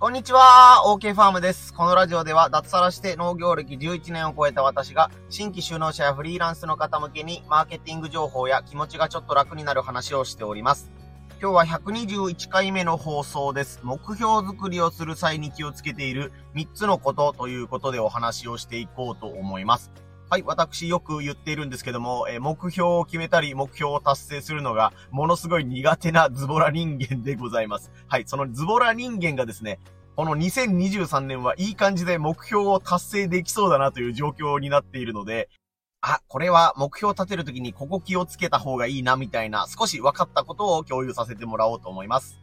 こんにちは、OK ファームです。このラジオでは脱サラして農業歴11年を超えた私が新規就農者やフリーランスの方向けにマーケティング情報や気持ちがちょっと楽になる話をしております。今日は121回目の放送です。目標作りをする際に気をつけている3つのことということでお話をしていこうと思います。はい、私よく言っているんですけども、え目標を決めたり、目標を達成するのが、ものすごい苦手なズボラ人間でございます。はい、そのズボラ人間がですね、この2023年はいい感じで目標を達成できそうだなという状況になっているので、あ、これは目標を立てるときにここ気をつけた方がいいなみたいな少し分かったことを共有させてもらおうと思います。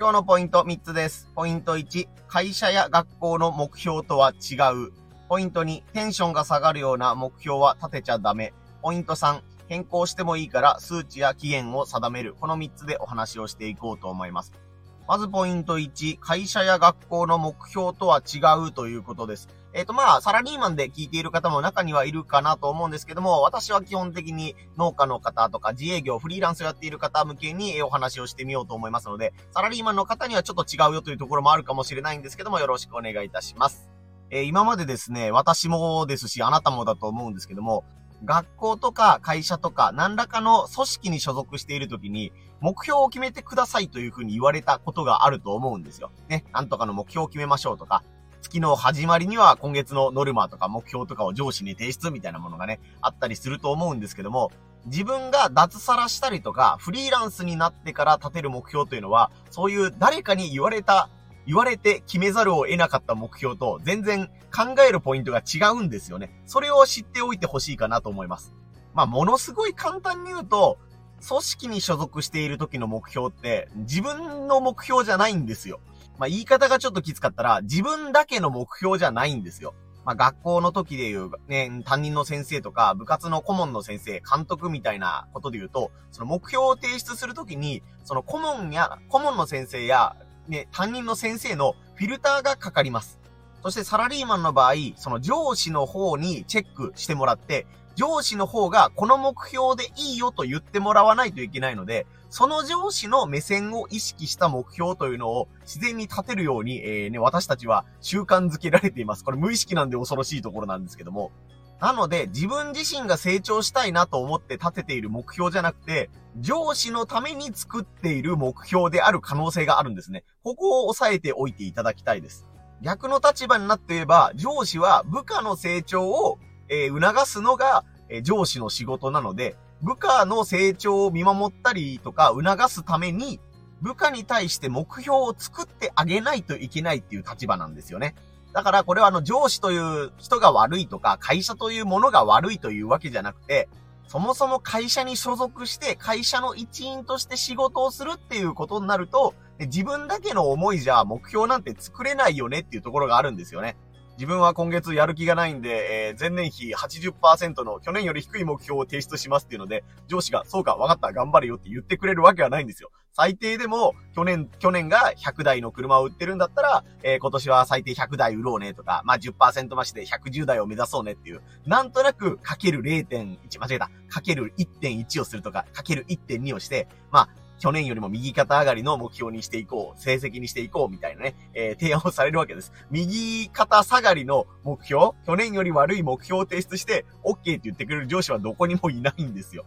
今日のポイント3つです。ポイント1、会社や学校の目標とは違う。ポイント2、テンションが下がるような目標は立てちゃダメ。ポイント3、変更してもいいから数値や期限を定める。この3つでお話をしていこうと思います。まずポイント1、会社や学校の目標とは違うということです。えっ、ー、とまあ、サラリーマンで聞いている方も中にはいるかなと思うんですけども、私は基本的に農家の方とか自営業、フリーランスをやっている方向けにお話をしてみようと思いますので、サラリーマンの方にはちょっと違うよというところもあるかもしれないんですけども、よろしくお願いいたします。えー、今までですね、私もですし、あなたもだと思うんですけども、学校とか会社とか何らかの組織に所属しているときに、目標を決めてくださいというふうに言われたことがあると思うんですよ。ね、なんとかの目標を決めましょうとか、月の始まりには今月のノルマとか目標とかを上司に提出みたいなものがね、あったりすると思うんですけども、自分が脱サラしたりとか、フリーランスになってから立てる目標というのは、そういう誰かに言われた言われて決めざるを得なかった目標と全然考えるポイントが違うんですよね。それを知っておいてほしいかなと思います。まあ、ものすごい簡単に言うと、組織に所属している時の目標って自分の目標じゃないんですよ。まあ、言い方がちょっときつかったら自分だけの目標じゃないんですよ。まあ、学校の時で言う、ね、担任の先生とか、部活の顧問の先生、監督みたいなことで言うと、その目標を提出するときに、その顧問や、顧問の先生や、ね、担任の先生のフィルターがかかります。そしてサラリーマンの場合、その上司の方にチェックしてもらって、上司の方がこの目標でいいよと言ってもらわないといけないので、その上司の目線を意識した目標というのを自然に立てるように、えー、ね、私たちは習慣づけられています。これ無意識なんで恐ろしいところなんですけども。なので、自分自身が成長したいなと思って立てている目標じゃなくて、上司のために作っている目標である可能性があるんですね。ここを押さえておいていただきたいです。逆の立場になって言えば、上司は部下の成長を、えー、促すのが、えー、上司の仕事なので、部下の成長を見守ったりとか促すために、部下に対して目標を作ってあげないといけないっていう立場なんですよね。だからこれはあの上司という人が悪いとか、会社というものが悪いというわけじゃなくて、そもそも会社に所属して会社の一員として仕事をするっていうことになると、自分だけの思いじゃ目標なんて作れないよねっていうところがあるんですよね。自分は今月やる気がないんで、えー、前年比80%の去年より低い目標を提出しますっていうので、上司が、そうか、わかった、頑張れよって言ってくれるわけはないんですよ。最低でも、去年、去年が100台の車を売ってるんだったら、えー、今年は最低100台売ろうねとか、まあ10%増しで110台を目指そうねっていう、なんとなくかける0.1、間違えた、かける1.1をするとか、かける1.2をして、まあ、去年よりも右肩上がりの目標にしていこう、成績にしていこうみたいなね、えー、提案をされるわけです。右肩下がりの目標、去年より悪い目標を提出して、OK って言ってくれる上司はどこにもいないんですよ。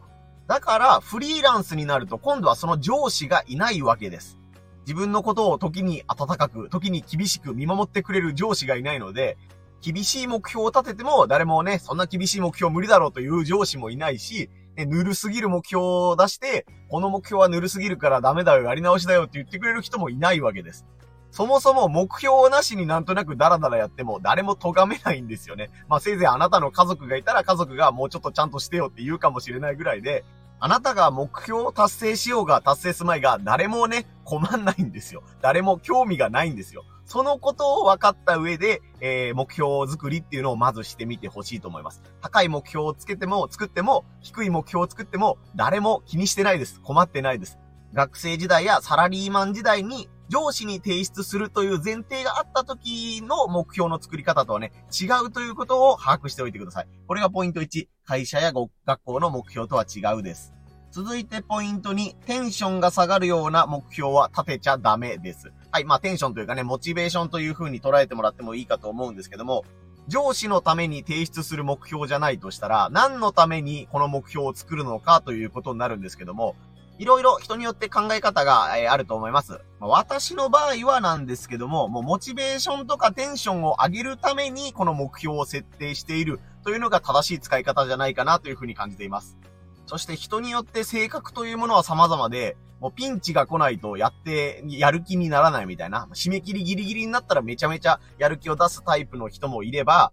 だから、フリーランスになると今度はその上司がいないわけです。自分のことを時に温かく、時に厳しく見守ってくれる上司がいないので、厳しい目標を立てても誰もね、そんな厳しい目標無理だろうという上司もいないし、で、ぬるすぎる目標を出して、この目標はぬるすぎるからダメだよ、やり直しだよって言ってくれる人もいないわけです。そもそも目標なしになんとなくダラダラやっても誰も咎めないんですよね。まあせいぜいあなたの家族がいたら家族がもうちょっとちゃんとしてよって言うかもしれないぐらいで、あなたが目標を達成しようが達成すまいが誰もね、困んないんですよ。誰も興味がないんですよ。そのことを分かった上で、えー、目標作りっていうのをまずしてみてほしいと思います。高い目標をつけても、作っても、低い目標を作っても、誰も気にしてないです。困ってないです。学生時代やサラリーマン時代に上司に提出するという前提があった時の目標の作り方とはね、違うということを把握しておいてください。これがポイント1。会社や学校の目標とは違うです。続いてポイント2、テンションが下がるような目標は立てちゃダメです。はい、まあテンションというかね、モチベーションという風に捉えてもらってもいいかと思うんですけども、上司のために提出する目標じゃないとしたら、何のためにこの目標を作るのかということになるんですけども、いろいろ人によって考え方が、えー、あると思います。ま、私の場合はなんですけども、もうモチベーションとかテンションを上げるためにこの目標を設定しているというのが正しい使い方じゃないかなというふうに感じています。そして人によって性格というものは様々で、もうピンチが来ないとやって、やる気にならないみたいな、締め切りギリギリになったらめちゃめちゃやる気を出すタイプの人もいれば、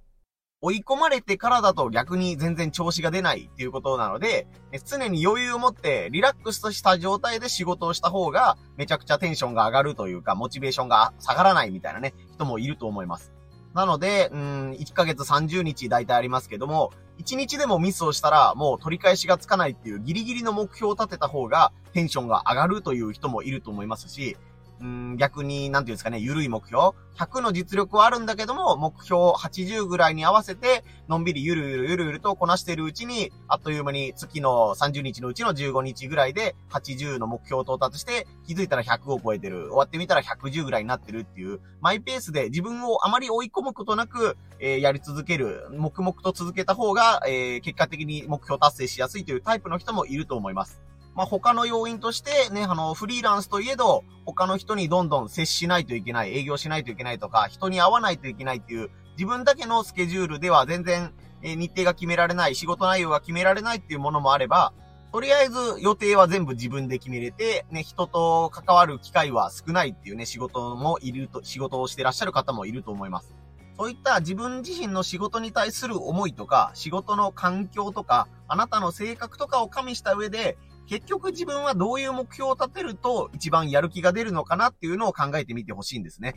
追い込まれてからだと逆に全然調子が出ないっていうことなので、常に余裕を持ってリラックスとした状態で仕事をした方がめちゃくちゃテンションが上がるというか、モチベーションが下がらないみたいなね、人もいると思います。なので、うん、1ヶ月30日大体ありますけども、1日でもミスをしたらもう取り返しがつかないっていうギリギリの目標を立てた方がテンションが上がるという人もいると思いますし、うん、逆に、なんていうんですかね、緩い目標。100の実力はあるんだけども、目標80ぐらいに合わせて、のんびりゆるゆるゆるゆるとこなしているうちに、あっという間に月の30日のうちの15日ぐらいで、80の目標を到達して、気づいたら100を超えてる。終わってみたら110ぐらいになってるっていう、マイペースで自分をあまり追い込むことなく、えー、やり続ける、黙々と続けた方が、えー、結果的に目標達成しやすいというタイプの人もいると思います。まあ、他の要因としてね、あの、フリーランスといえど、他の人にどんどん接しないといけない、営業しないといけないとか、人に会わないといけないっていう、自分だけのスケジュールでは全然、え日程が決められない、仕事内容が決められないっていうものもあれば、とりあえず予定は全部自分で決めれて、ね、人と関わる機会は少ないっていうね、仕事もいると、仕事をしてらっしゃる方もいると思います。そういった自分自身の仕事に対する思いとか、仕事の環境とか、あなたの性格とかを加味した上で、結局自分はどういう目標を立てると一番やる気が出るのかなっていうのを考えてみてほしいんですね。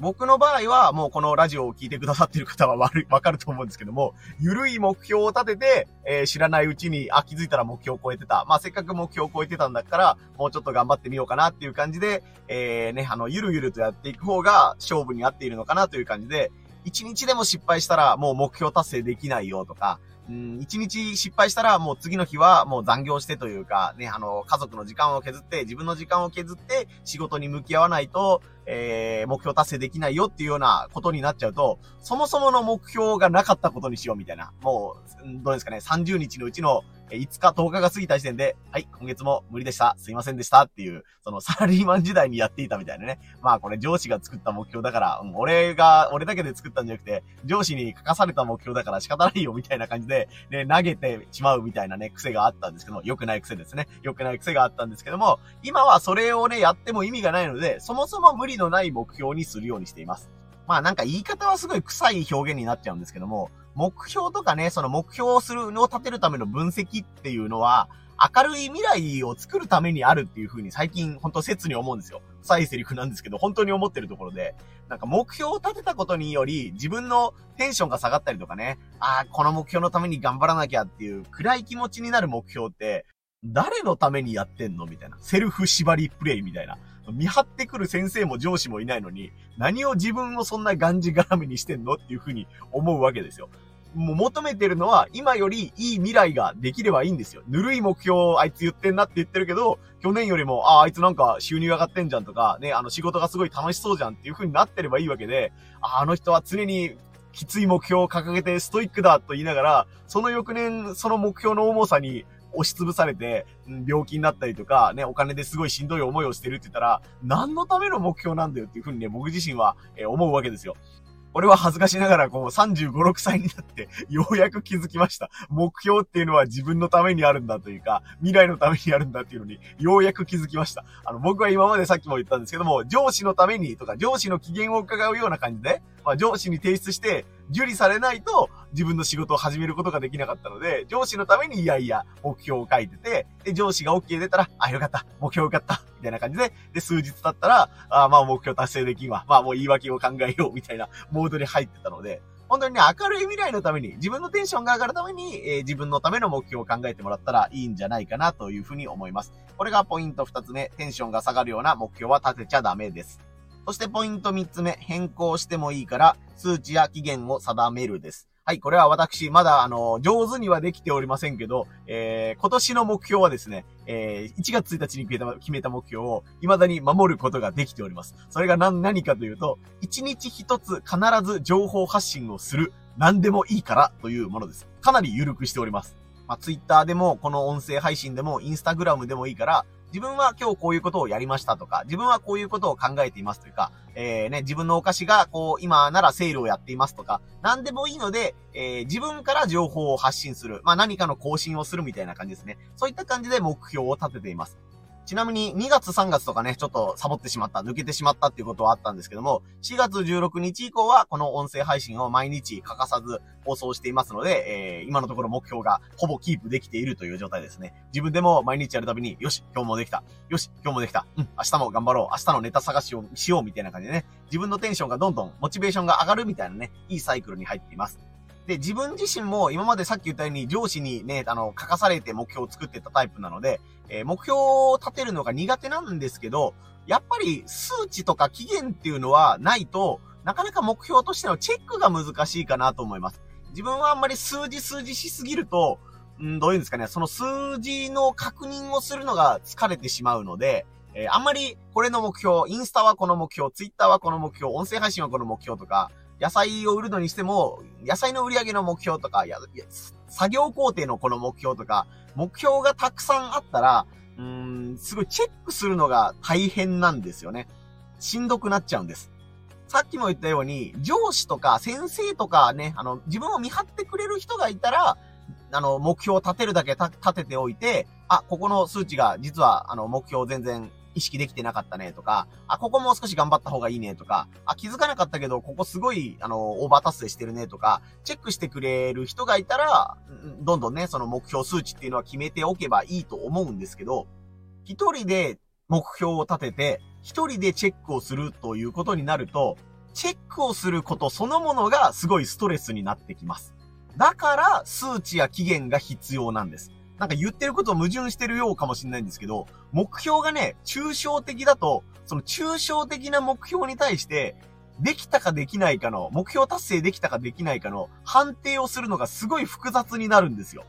僕の場合は、もうこのラジオを聞いてくださってる方は悪い、わかると思うんですけども、ゆるい目標を立てて、えー、知らないうちに、あ、気づいたら目標を超えてた。まあ、せっかく目標を超えてたんだから、もうちょっと頑張ってみようかなっていう感じで、えー、ね、あの、ゆるゆるとやっていく方が勝負に合っているのかなという感じで、一日でも失敗したらもう目標達成できないよとか、うん、一日失敗したらもう次の日はもう残業してというか、ね、あの、家族の時間を削って、自分の時間を削って仕事に向き合わないと、えー、目標達成できないよっていうようなことになっちゃうと、そもそもの目標がなかったことにしようみたいな。もう、どうですかね、30日のうちの5日、10日が過ぎた時点で、はい、今月も無理でした。すいませんでしたっていう、そのサラリーマン時代にやっていたみたいなね。まあこれ上司が作った目標だから、うん、俺が、俺だけで作ったんじゃなくて、上司に書かされた目標だから仕方ないよみたいな感じで、ね、投げてしまうみたいなね、癖があったんですけども、良くない癖ですね。良くない癖があったんですけども、今はそれをね、やっても意味がないので、そもそも無理のない目標にするようにしています。まあなんか言い方はすごい臭い表現になっちゃうんですけども、目標とかね、その目標をするのを立てるための分析っていうのは、明るい未来を作るためにあるっていう風に最近ほんと切に思うんですよ。臭いセリフなんですけど、本当に思ってるところで、なんか目標を立てたことにより自分のテンションが下がったりとかね、ああ、この目標のために頑張らなきゃっていう暗い気持ちになる目標って、誰のためにやってんのみたいな。セルフ縛りプレイみたいな。見張ってくる先生も上司もいないのに、何を自分をそんながんじがらめにしてんのっていうふうに思うわけですよ。もう求めてるのは、今よりいい未来ができればいいんですよ。ぬるい目標をあいつ言ってんなって言ってるけど、去年よりも、ああ、あいつなんか収入上がってんじゃんとか、ね、あの仕事がすごい楽しそうじゃんっていう風になってればいいわけで、ああの人は常にきつい目標を掲げてストイックだと言いながら、その翌年、その目標の重さに押しつぶされて、病気になったりとか、ね、お金ですごいしんどい思いをしてるって言ったら、何のための目標なんだよっていうふうにね、僕自身は、え思うわけですよ。俺は恥ずかしながらこう35、6歳になってようやく気づきました。目標っていうのは自分のためにあるんだというか、未来のためにあるんだっていうのにようやく気づきました。あの、僕は今までさっきも言ったんですけども、上司のためにとか上司の機嫌を伺うような感じで、まあ、上司に提出して、受理されないと自分の仕事を始めることができなかったので、上司のためにいやいや目標を書いてて、で、上司が OK 出たら、あ、よかった、目標よかった、みたいな感じで、で、数日経ったら、あまあ目標達成できんわ。まあもう言い訳を考えよう、みたいなモードに入ってたので、本当にね、明るい未来のために、自分のテンションが上がるために、えー、自分のための目標を考えてもらったらいいんじゃないかなというふうに思います。これがポイント二つ目、テンションが下がるような目標は立てちゃダメです。そしてポイント3つ目、変更してもいいから、数値や期限を定めるです。はい、これは私、まだ、あの、上手にはできておりませんけど、えー、今年の目標はですね、えー、1月1日に決めた決めた目標を、未だに守ることができております。それが何、何かというと、1日1つ必ず情報発信をする、何でもいいからというものです。かなり緩くしております。まあ、Twitter でも、この音声配信でも、Instagram でもいいから、自分は今日こういうことをやりましたとか、自分はこういうことを考えていますというか、えー、ね、自分のお菓子が、こう、今ならセールをやっていますとか、何でもいいので、えー、自分から情報を発信する。まあ、何かの更新をするみたいな感じですね。そういった感じで目標を立てています。ちなみに2月3月とかね、ちょっとサボってしまった、抜けてしまったっていうことはあったんですけども、4月16日以降はこの音声配信を毎日欠かさず放送していますので、えー、今のところ目標がほぼキープできているという状態ですね。自分でも毎日やるたびに、よし、今日もできた。よし、今日もできた。うん、明日も頑張ろう。明日のネタ探しをしようみたいな感じでね、自分のテンションがどんどん、モチベーションが上がるみたいなね、いいサイクルに入っています。で、自分自身も今までさっき言ったように上司にね、あの、書かされて目標を作ってたタイプなので、えー、目標を立てるのが苦手なんですけど、やっぱり数値とか期限っていうのはないと、なかなか目標としてのチェックが難しいかなと思います。自分はあんまり数字数字しすぎると、んどういうんですかね、その数字の確認をするのが疲れてしまうので、えー、あんまりこれの目標、インスタはこの目標、ツイッターはこの目標、音声配信はこの目標とか、野菜を売るのにしても、野菜の売り上げの目標とか、や、作業工程のこの目標とか、目標がたくさんあったら、うん、すごいチェックするのが大変なんですよね。しんどくなっちゃうんです。さっきも言ったように、上司とか先生とかね、あの、自分を見張ってくれる人がいたら、あの、目標を立てるだけ立てておいて、あ、ここの数値が実は、あの、目標全然意識できてなかったねとか、あ、ここもう少し頑張った方がいいねとか、あ、気づかなかったけど、ここすごい、あの、オーバー達成してるねとか、チェックしてくれる人がいたら、どんどんね、その目標数値っていうのは決めておけばいいと思うんですけど、一人で目標を立てて、一人でチェックをするということになると、チェックをすることそのものがすごいストレスになってきます。だから、数値や期限が必要なんです。なんか言ってること矛盾してるようかもしれないんですけど、目標がね、抽象的だと、その抽象的な目標に対して、できたかできないかの、目標達成できたかできないかの判定をするのがすごい複雑になるんですよ。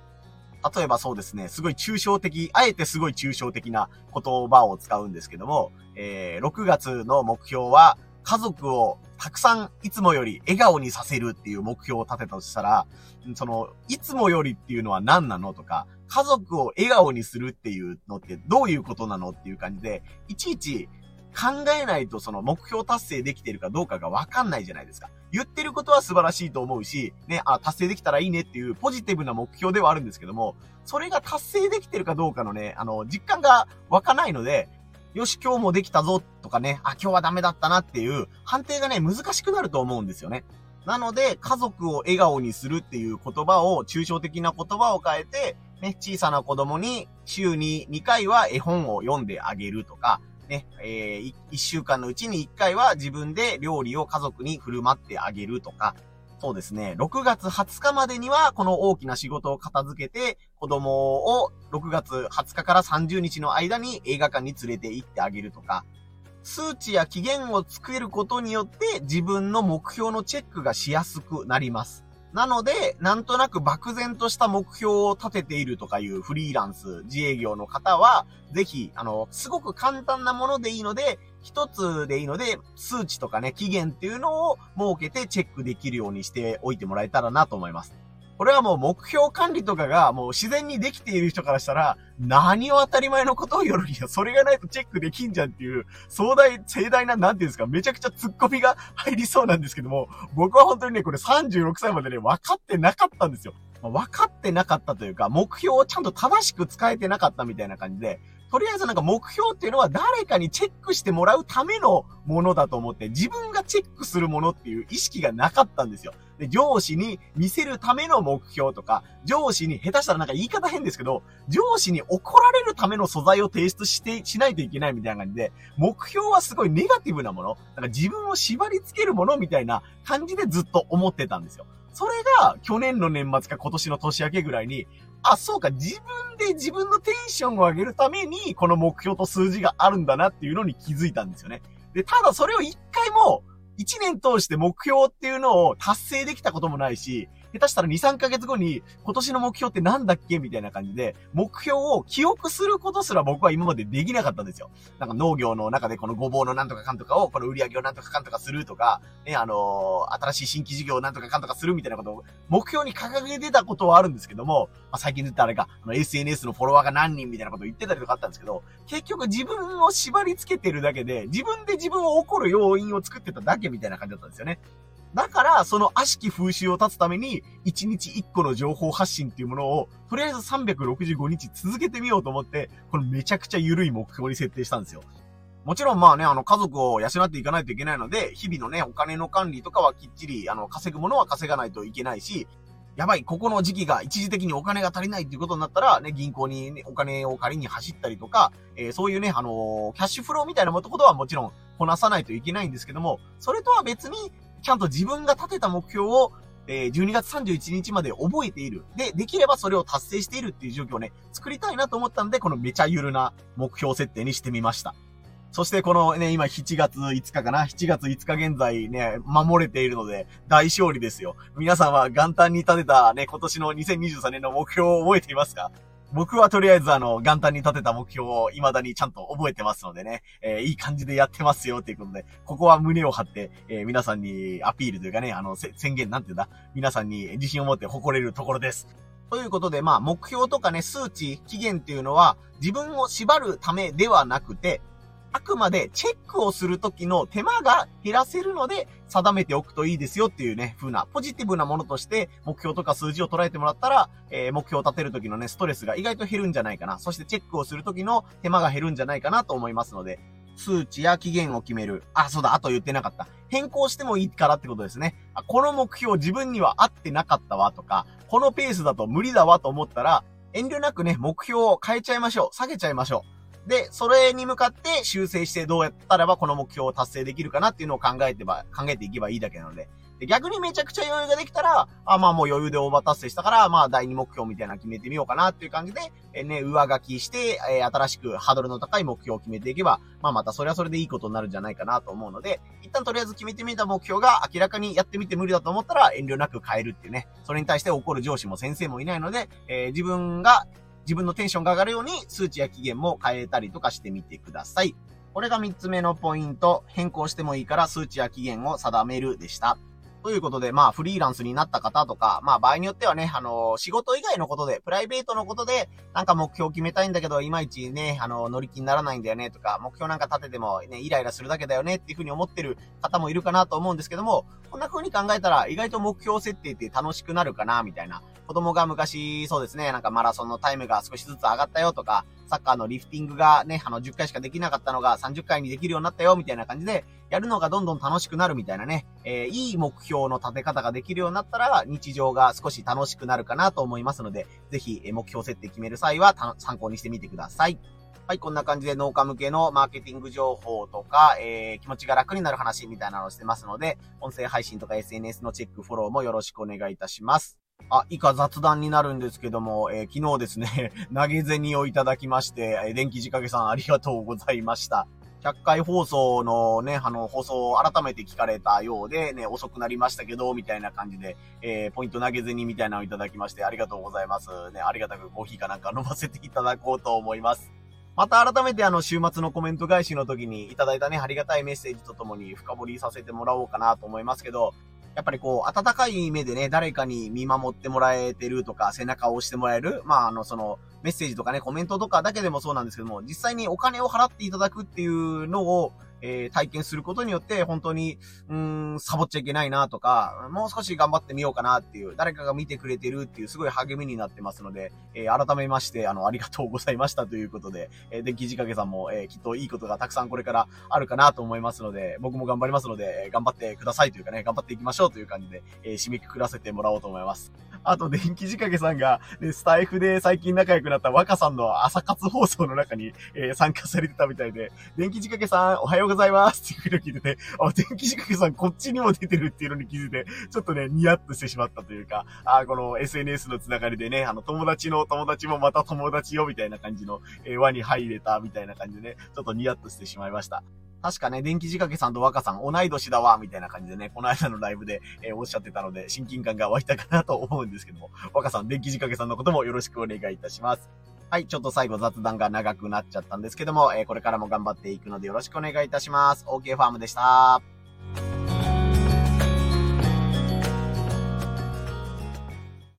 例えばそうですね、すごい抽象的、あえてすごい抽象的な言葉を使うんですけども、えー、6月の目標は、家族をたくさんいつもより笑顔にさせるっていう目標を立てたとしたら、その、いつもよりっていうのは何なのとか、家族を笑顔にするっていうのってどういうことなのっていう感じで、いちいち考えないとその目標達成できてるかどうかがわかんないじゃないですか。言ってることは素晴らしいと思うし、ね、あ、達成できたらいいねっていうポジティブな目標ではあるんですけども、それが達成できてるかどうかのね、あの、実感が湧かないので、よし、今日もできたぞとかね、あ、今日はダメだったなっていう判定がね、難しくなると思うんですよね。なので、家族を笑顔にするっていう言葉を、抽象的な言葉を変えて、ね、小さな子供に週に2回は絵本を読んであげるとか、ね、えー、1週間のうちに1回は自分で料理を家族に振る舞ってあげるとか、そうですね、6月20日までにはこの大きな仕事を片付けて、子供を6月20日から30日の間に映画館に連れて行ってあげるとか、数値や期限を作ることによって自分の目標のチェックがしやすくなります。なので、なんとなく漠然とした目標を立てているとかいうフリーランス、自営業の方は、ぜひ、あの、すごく簡単なものでいいので、一つでいいので、数値とかね、期限っていうのを設けてチェックできるようにしておいてもらえたらなと思います。これはもう目標管理とかがもう自然にできている人からしたら、何を当たり前のことを言るんや、それがないとチェックできんじゃんっていう、壮大、盛大な、なんていうんですか、めちゃくちゃ突っ込みが入りそうなんですけども、僕は本当にね、これ36歳までね、分かってなかったんですよ。分かってなかったというか、目標をちゃんと正しく使えてなかったみたいな感じで、とりあえずなんか目標っていうのは誰かにチェックしてもらうためのものだと思って、自分がチェックするものっていう意識がなかったんですよ。で、上司に見せるための目標とか、上司に下手したらなんか言い方変ですけど、上司に怒られるための素材を提出して、しないといけないみたいな感じで、目標はすごいネガティブなもの、なんか自分を縛り付けるものみたいな感じでずっと思ってたんですよ。それが去年の年末か今年の年明けぐらいに、あ、そうか、自分で自分のテンションを上げるために、この目標と数字があるんだなっていうのに気づいたんですよね。で、ただそれを一回も、一年通して目標っていうのを達成できたこともないし、下手したら2、3ヶ月後に、今年の目標ってなんだっけみたいな感じで、目標を記憶することすら僕は今までできなかったんですよ。なんか農業の中でこのごぼうのなんとかかんとかを、この売り上げをなんとかかんとかするとか、ね、あのー、新しい新規事業をなんとかかんとかするみたいなことを、目標に掲げてたことはあるんですけども、まあ、最近言ったあれか、あの SNS のフォロワーが何人みたいなことを言ってたりとかあったんですけど、結局自分を縛り付けてるだけで、自分で自分を怒る要因を作ってただけみたいな感じだったんですよね。だから、その悪しき風習を立つために、1日1個の情報発信っていうものを、とりあえず365日続けてみようと思って、このめちゃくちゃ緩い目標に設定したんですよ。もちろんまあね、あの、家族を養っていかないといけないので、日々のね、お金の管理とかはきっちり、あの、稼ぐものは稼がないといけないし、やばい、ここの時期が一時的にお金が足りないっていうことになったら、ね、銀行に、ね、お金を借りに走ったりとか、えー、そういうね、あのー、キャッシュフローみたいなことはもちろんこなさないといけないんですけども、それとは別に、ちゃんと自分が立てた目標を、えー、12月31日まで覚えている。で、できればそれを達成しているっていう状況をね、作りたいなと思ったんで、このめちゃゆるな目標設定にしてみました。そしてこのね、今7月5日かな ?7 月5日現在ね、守れているので、大勝利ですよ。皆さんは元旦に立てたね、今年の2023年の目標を覚えていますか？僕はとりあえずあの、元旦に立てた目標を未だにちゃんと覚えてますのでね、えー、いい感じでやってますよっていうことで、ここは胸を張って、えー、皆さんにアピールというかね、あの、宣言なんていうんだ、皆さんに自信を持って誇れるところです。ということで、まあ、目標とかね、数値、期限っていうのは、自分を縛るためではなくて、あくまでチェックをするときの手間が減らせるので定めておくといいですよっていうね、風なポジティブなものとして目標とか数字を捉えてもらったら、えー、目標を立てるときのね、ストレスが意外と減るんじゃないかな。そしてチェックをするときの手間が減るんじゃないかなと思いますので、数値や期限を決める。あ、そうだ、あと言ってなかった。変更してもいいからってことですね。あこの目標自分には合ってなかったわとか、このペースだと無理だわと思ったら、遠慮なくね、目標を変えちゃいましょう。下げちゃいましょう。で、それに向かって修正してどうやったらばこの目標を達成できるかなっていうのを考えてば、考えていけばいいだけなので。で逆にめちゃくちゃ余裕ができたら、あ、まあもう余裕でオーバー達成したから、まあ第二目標みたいな決めてみようかなっていう感じで、えね、上書きして、えー、新しくハードルの高い目標を決めていけば、まあまたそれはそれでいいことになるんじゃないかなと思うので、一旦とりあえず決めてみた目標が明らかにやってみて無理だと思ったら遠慮なく変えるっていうね、それに対して怒る上司も先生もいないので、えー、自分が自分のテンションが上がるように数値や期限も変えたりとかしてみてください。これが3つ目のポイント。変更してもいいから数値や期限を定めるでした。ということで、まあ、フリーランスになった方とか、まあ、場合によってはね、あの仕事以外のことで、プライベートのことで、なんか目標を決めたいんだけど、いまいちね、あの乗り気にならないんだよね、とか、目標なんか立ててもね、イライラするだけだよね、っていうふうに思ってる方もいるかなと思うんですけども、こんな風に考えたら、意外と目標設定って楽しくなるかな、みたいな。子供が昔、そうですね、なんかマラソンのタイムが少しずつ上がったよとか、サッカーのリフティングがね、あの、10回しかできなかったのが30回にできるようになったよ、みたいな感じで、やるのがどんどん楽しくなるみたいなね、えー、いい目標の立て方ができるようになったら、日常が少し楽しくなるかなと思いますので、ぜひ、目標設定決める際は参考にしてみてください。はい、こんな感じで農家向けのマーケティング情報とか、えー、気持ちが楽になる話みたいなのをしてますので、音声配信とか SNS のチェック、フォローもよろしくお願いいたします。あ、以下雑談になるんですけども、えー、昨日ですね、投げ銭をいただきまして、えー、電気仕掛けさんありがとうございました。100回放送のね、あの、放送を改めて聞かれたようで、ね、遅くなりましたけど、みたいな感じで、えー、ポイント投げ銭みたいなのをいただきまして、ありがとうございます。ね、ありがたくコーヒーかなんか飲ませていただこうと思います。また改めてあの、週末のコメント返しの時にいただいたね、ありがたいメッセージとともに深掘りさせてもらおうかなと思いますけど、やっぱりこう、温かい目でね、誰かに見守ってもらえてるとか、背中を押してもらえる、まあ、あの、その、メッセージとかね、コメントとかだけでもそうなんですけども、実際にお金を払っていただくっていうのを、えー、体験することによって、本当に、うん、サボっちゃいけないなとか、もう少し頑張ってみようかなっていう、誰かが見てくれてるっていう、すごい励みになってますので、えー、改めまして、あの、ありがとうございましたということで、えー、電気仕掛けさんも、えー、きっといいことがたくさんこれからあるかなと思いますので、僕も頑張りますので、頑張ってくださいというかね、頑張っていきましょうという感じで、えー、締めくくらせてもらおうと思います。あと、電気仕掛けさんが、ね、スタイフで最近仲良くなった若さんの朝活放送の中に、えー、参加されてたみたいで、電気仕掛けさん、おはようございますっていうのを聞いてて、あ、電気仕掛けさんこっちにも出てるっていうのに気づいて、ちょっとね、ニヤッとしてしまったというか、あ、この SNS のつながりでね、あの、友達の友達もまた友達よみたいな感じの、えー、輪に入れたみたいな感じでね、ちょっとニヤッとしてしまいました。確かね、電気仕掛けさんと若さん同い年だわ、みたいな感じでね、この間のライブで、えー、おっしゃってたので、親近感が湧いたかなと思うんですけども、若さん、電気仕掛けさんのこともよろしくお願いいたします。はい、ちょっと最後雑談が長くなっちゃったんですけども、えー、これからも頑張っていくのでよろしくお願いいたします。OK ファームでした。